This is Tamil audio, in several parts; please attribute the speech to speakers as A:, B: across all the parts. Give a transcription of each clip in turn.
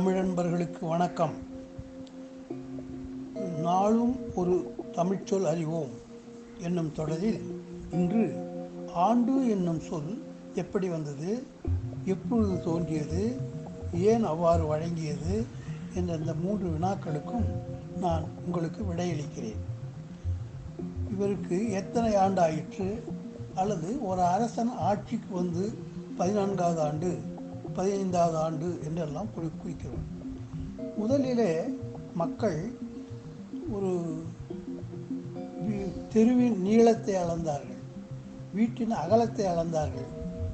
A: தமிழன்பர்களுக்கு வணக்கம். நாளும் ஒரு தமிழ்ச்சொல் அறிவோம் என்னும் தொடரில் இன்று ஆண்டு என்னும் சொல் எப்படி வந்தது எப்பொழுது தோன்றியது ஏன் அவ்வாறு வழங்கியது என்ற இந்த மூன்று வினாக்களுக்கும் நான் உங்களுக்கு விடையளிக்கிறேன். இவருக்கு எத்தனை ஆண்டு ஆயிற்று அல்லது ஒரு அரசன் ஆட்சிக்கு வந்து பதினான்காவது ஆண்டு பதினைந்தாவது ஆண்டு என்றெல்லாம் குறி குறிக்கிறோம். முதலிலே மக்கள் ஒரு தெருவின் நீளத்தை அளந்தார்கள் வீட்டின் அகலத்தை அளந்தார்கள்.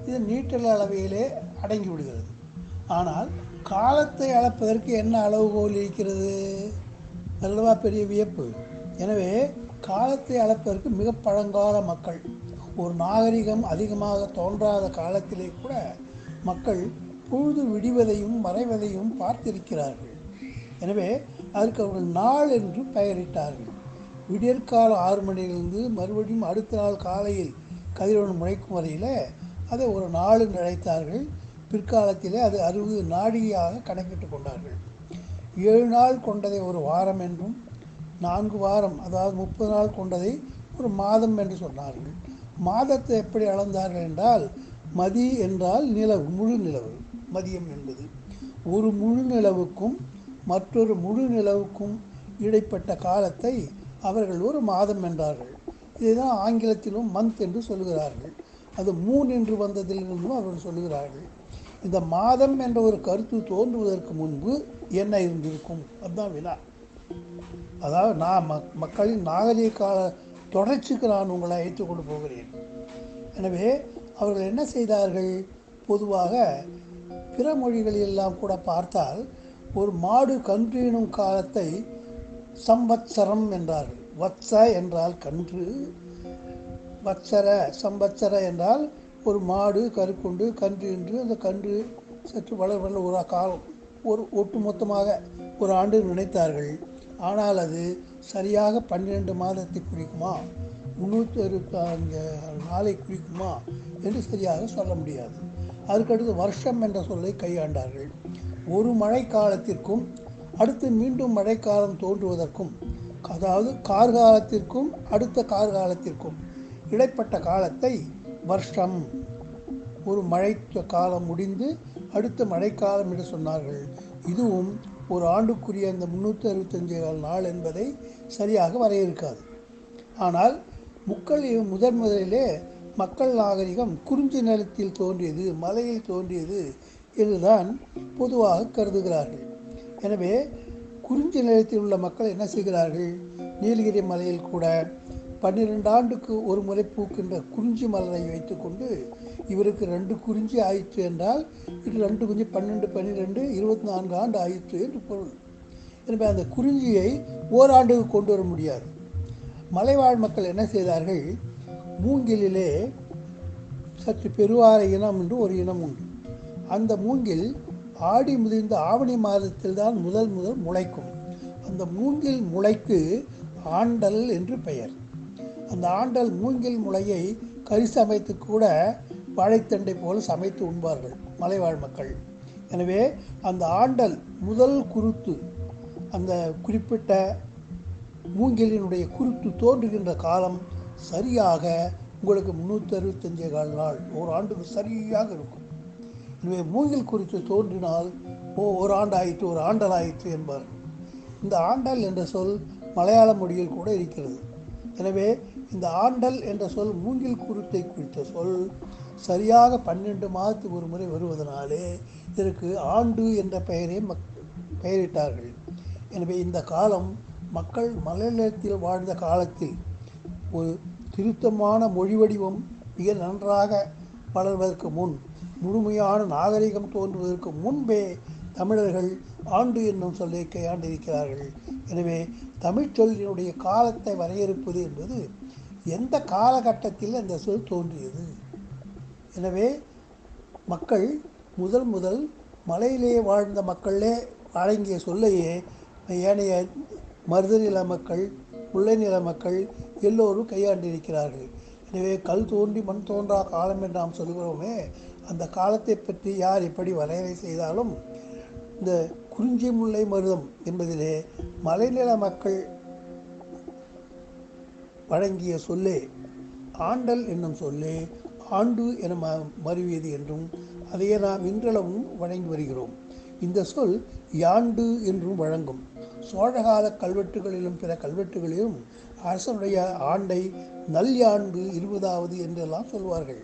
A: இது நீட்டல் அளவையிலே அடங்கி விடுகிறது. ஆனால் காலத்தை அளப்பதற்கு என்ன அளவுகோல் இருக்கிறது? அல்லவா பெரிய வியப்பு. எனவே காலத்தை அளப்பதற்கு மிக பழங்கால மக்கள் ஒரு நாகரிகம் அதிகமாக தோன்றாத காலத்திலே கூட மக்கள் பொழுது விடிவதையும் மறைவதையும் பார்த்திருக்கிறார்கள். எனவே அதற்கு அவர்கள் நாள் என்று பெயரிட்டார்கள். விடியற்கால ஆறு மணியிலிருந்து மறுபடியும் அடுத்த நாள் காலையில் கதிரவன் முளைக்கும் வரையில் அதை ஒரு நாள் என்று அழைத்தார்கள். பிற்காலத்திலே அது அறுபது நாடியாக கணக்கிட்டு கொண்டார்கள். ஏழு நாள் கொண்டதை ஒரு வாரம் என்றும் நான்கு வாரம் அதாவது முப்பது நாள் கொண்டதை ஒரு மாதம் என்று சொன்னார்கள். மாதத்தை எப்படி அளந்தார்கள் என்றால் மதி என்றால் நிலவு முழு நிலவு. மதியம் என்பது. ஒரு முழு நிலவுக்கும் மற்றொரு முழு நிலவுக்கும் இடைப்பட்ட காலத்தை அவர்கள் ஒரு மாதம் என்றார்கள். இதுதான் ஆங்கிலத்திலும் மந்த் என்று சொல்கிறார்கள். அது மூன் என்று வந்ததிலிருந்தும் அவர்கள் சொல்லுகிறார்கள் இந்த மாதம் என்ற ஒரு கருத்து தோன்றுவதற்கு முன்பு என்ன இருந்திருக்கும்? அதுதான் வினா அதாவது நான் மக் மக்களின் நாகரிக கால தொடர்ச்சிக்கு நான் உங்களை அழைத்து கொண்டு போகிறேன். எனவே அவர்கள் என்ன செய்தார்கள்? பொதுவாக பிற மொழிகளெல்லாம் கூட பார்த்தால் ஒரு மாடு கன்றுனும் காலத்தை சம்பத்சரம் என்றார்கள் வத்ச என்றால் கன்று வத்சர சம்பத்சர என்றால் ஒரு மாடு கருக்குண்டு கன்று என்று அந்த கன்று சற்று வளர் வளர ஒரு காலம் ஒரு ஒட்டுமொத்தமாக ஒரு ஆண்டு நினைத்தார்கள். ஆனால் அது சரியாக பன்னிரெண்டு மாதத்தை குறிக்குமா? முந்நூற்றி அறுபத்தி நாளை குறிக்குமா? என்று சரியாக சொல்ல முடியாது. அதுக்கடுத்து வருஷம் என்ற சொல்லை கையாண்டார்கள். ஒரு மழை காலத்திற்கும் அடுத்து மீண்டும் மழைக்காலம் தோன்றுவதற்கும் அதாவது கார்காலத்திற்கும் அடுத்த கார்காலத்திற்கும் இடைப்பட்ட காலத்தை வருஷம். ஒரு மழை காலம் முடிந்து அடுத்த மழைக்காலம் என்று சொன்னார்கள். இதுவும் ஒரு ஆண்டுக்குரிய அந்த முந்நூற்றி அறுபத்தஞ்சு நாள் என்பதை சரியாக வரையறுக்காது. ஆனால் முக்கள் முதன் முதலிலே மக்கள் நாகரிகம் குறிஞ்சி நிலத்தில் தோன்றியது மலையில் தோன்றியது என்றுதான் பொதுவாக கருதுகிறார்கள். எனவே குறிஞ்சி நிலத்தில் உள்ள மக்கள் என்ன செய்கிறார்கள்? நீலகிரி மலையில் கூட பன்னிரெண்டு ஆண்டுக்கு ஒரு முறை பூக்கின்ற குறிஞ்சி மலரை வைத்துக்கொண்டு இவருக்கு ரெண்டு குறிஞ்சி ஆயிற்று என்றால் இது ரெண்டு குறிஞ்சி பன்னெண்டு பன்னிரெண்டு இருபத்தி நான்கு ஆண்டு ஆயிற்று என்று பொருள். எனவே அந்த குறிஞ்சியை ஓராண்டுக்கு கொண்டு வர முடியாது. மலைவாழ் மக்கள் என்ன செய்தார்கள்? மூங்கிலிலே சற்று பெருவார இனம் என்று ஒரு இனம் உண்டு. அந்த மூங்கில் ஆடி முதிர்ந்த ஆவணி மாதத்தில் தான் முதல் முதல் முளைக்கும். அந்த மூங்கில் முளைக்கு ஆண்டல் என்று பெயர். அந்த ஆண்டல் மூங்கில் முளையை கறி சமைத்து கூட வாழைத்தண்டை போல சமைத்து உண்பார்கள் மலைவாழ் மக்கள். எனவே அந்த ஆண்டல் முதல் குருத்து அந்த குறிப்பிட்ட மூங்கிலினுடைய குருத்து தோன்றுகின்ற காலம் சரியாக உங்களுக்கு முந்நூற்றி அறுபத்தஞ்சே கால் நாள் ஒரு ஆண்டுக்கு சரியாக இருக்கும். எனவே மூங்கில் குறித்து தோன்றினால் ஓ ஒரு ஆண்டு ஆயிற்று ஒரு ஆண்டல் ஆயிற்று என்பார்கள் இந்த ஆண்டல் என்ற சொல் மலையாள மொழியில் கூட இருக்கிறது. எனவே இந்த ஆண்டல் என்ற சொல் மூங்கில் குருத்தை குறித்த சொல் சரியாக பன்னெண்டு மாதத்துக்கு ஒரு முறை வருவதனாலே இதற்கு ஆண்டு என்ற பெயரை மக் பெயரிட்டார்கள். எனவே இந்த காலம் மக்கள் மலைநிலத்தில் வாழ்ந்த காலத்தில் ஒரு திருத்தமான மொழி வடிவம் மிக நன்றாக வளர்வதற்கு முன் முழுமையான நாகரிகம் தோன்றுவதற்கு முன்பே தமிழர்கள் ஆண்டு என்னும் சொல்லை கையாண்டிருக்கிறார்கள். எனவே தமிழ்ச்சொல்லினுடைய காலத்தை வரையறுப்பது என்பது எந்த காலகட்டத்தில் அந்த சொல் தோன்றியது? எனவே மக்கள் முதல் முதல் மலையிலே வாழ்ந்த மக்களே வழங்கிய சொல்லையே ஏனைய மருதநில மக்கள் முல்லை நில மக்கள் எல்லோரும் கையாண்டிருக்கிறார்கள். எனவே கல் தோன்றி மண் தோன்றா காலம் என்று நாம் சொல்கிறோமே அந்த காலத்தை பற்றி யார் எப்படி வரையறை செய்தாலும் இந்த குறிஞ்சி முல்லை மருதம் என்பதிலே மலைநில மக்கள் வழங்கிய சொல்லே ஆண்டல் என்னும் சொல்லே ஆண்டு என ம- மருவியது என்றும் அதையே நாம் இன்றளவும் வழங்கி வருகிறோம். இந்த சொல் யாண்டு என்றும் வழங்கும். சோழகால கல்வெட்டுகளிலும் பிற கல்வெட்டுகளிலும் அரசனுடைய ஆண்டை நல்யாண்டு இருபதாவது என்றெல்லாம் சொல்வார்கள்.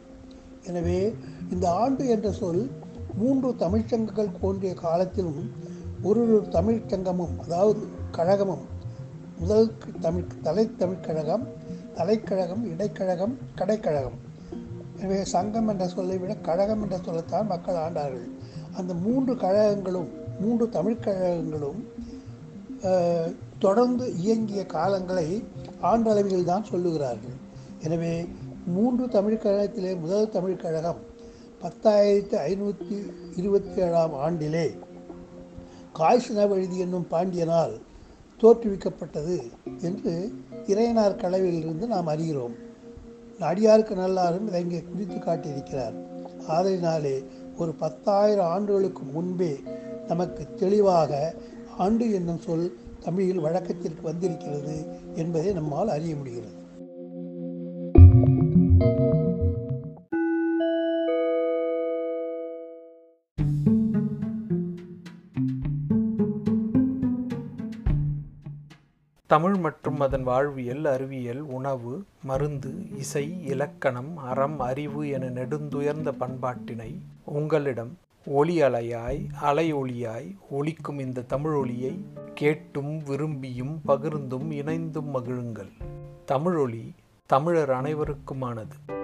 A: எனவே இந்த ஆண்டு என்ற சொல் மூன்று தமிழ்ச்சங்கங்கள் தோன்றிய காலத்திலும் ஒரு ஒரு தமிழ்ச்சங்கமும் அதாவது கழகமும் முதல் தமிழ் தலை தமிழ்கழகம் தலைக்கழகம் இடைக்கழகம் கடைக்கழகம். எனவே சங்கம் என்ற சொல்லை விட கழகம் என்ற சொல்லத்தான் மக்கள் ஆண்டார்கள். அந்த மூன்று கழகங்களும் மூன்று தமிழ்க் கழகங்களும் தொடர்ந்து இயங்கிய காலங்களை ஆண்டளவில் தான் சொல்லுகிறார்கள். எனவே மூன்று தமிழ்கழகத்திலே முதல் தமிழ்க் கழகம் பத்தாயிரத்தி ஐநூற்றி இருபத்தி ஏழாம் ஆண்டிலே காய்ச்சினவழுதி என்னும் பாண்டியனால் தோற்றுவிக்கப்பட்டது என்று இறையனார் களவிலிருந்து நாம் அறிகிறோம். அடியாருக்கு நல்லாரும் இதை இங்கே குறித்து காட்டியிருக்கிறார். ஆதலினாலே ஒரு பத்தாயிரம் ஆண்டுகளுக்கு முன்பே நமக்கு தெளிவாக ஆண்டு என்னும் சொல் தமிழில் வழக்கத்திற்கு வந்திருக்கிறது என்பதை நம்மால் அறிய முடிகிறது.
B: தமிழ் மற்றும் அதன் வாழ்வியல் அறிவியல் உணவு மருந்து இசை இலக்கணம் அறம் அறிவு என நெடுந்துயர்ந்த பண்பாட்டினை உங்களிடம் ஒளி அலையாய் அலை ஒளியாய் ஒலிக்கும் இந்த தமிழ் ஒளியை கேட்டும் விரும்பியும் பகிர்ந்தும் இணைந்தும் மகிழுங்கள். தமிழொலி தமிழர் அனைவருக்குமானது.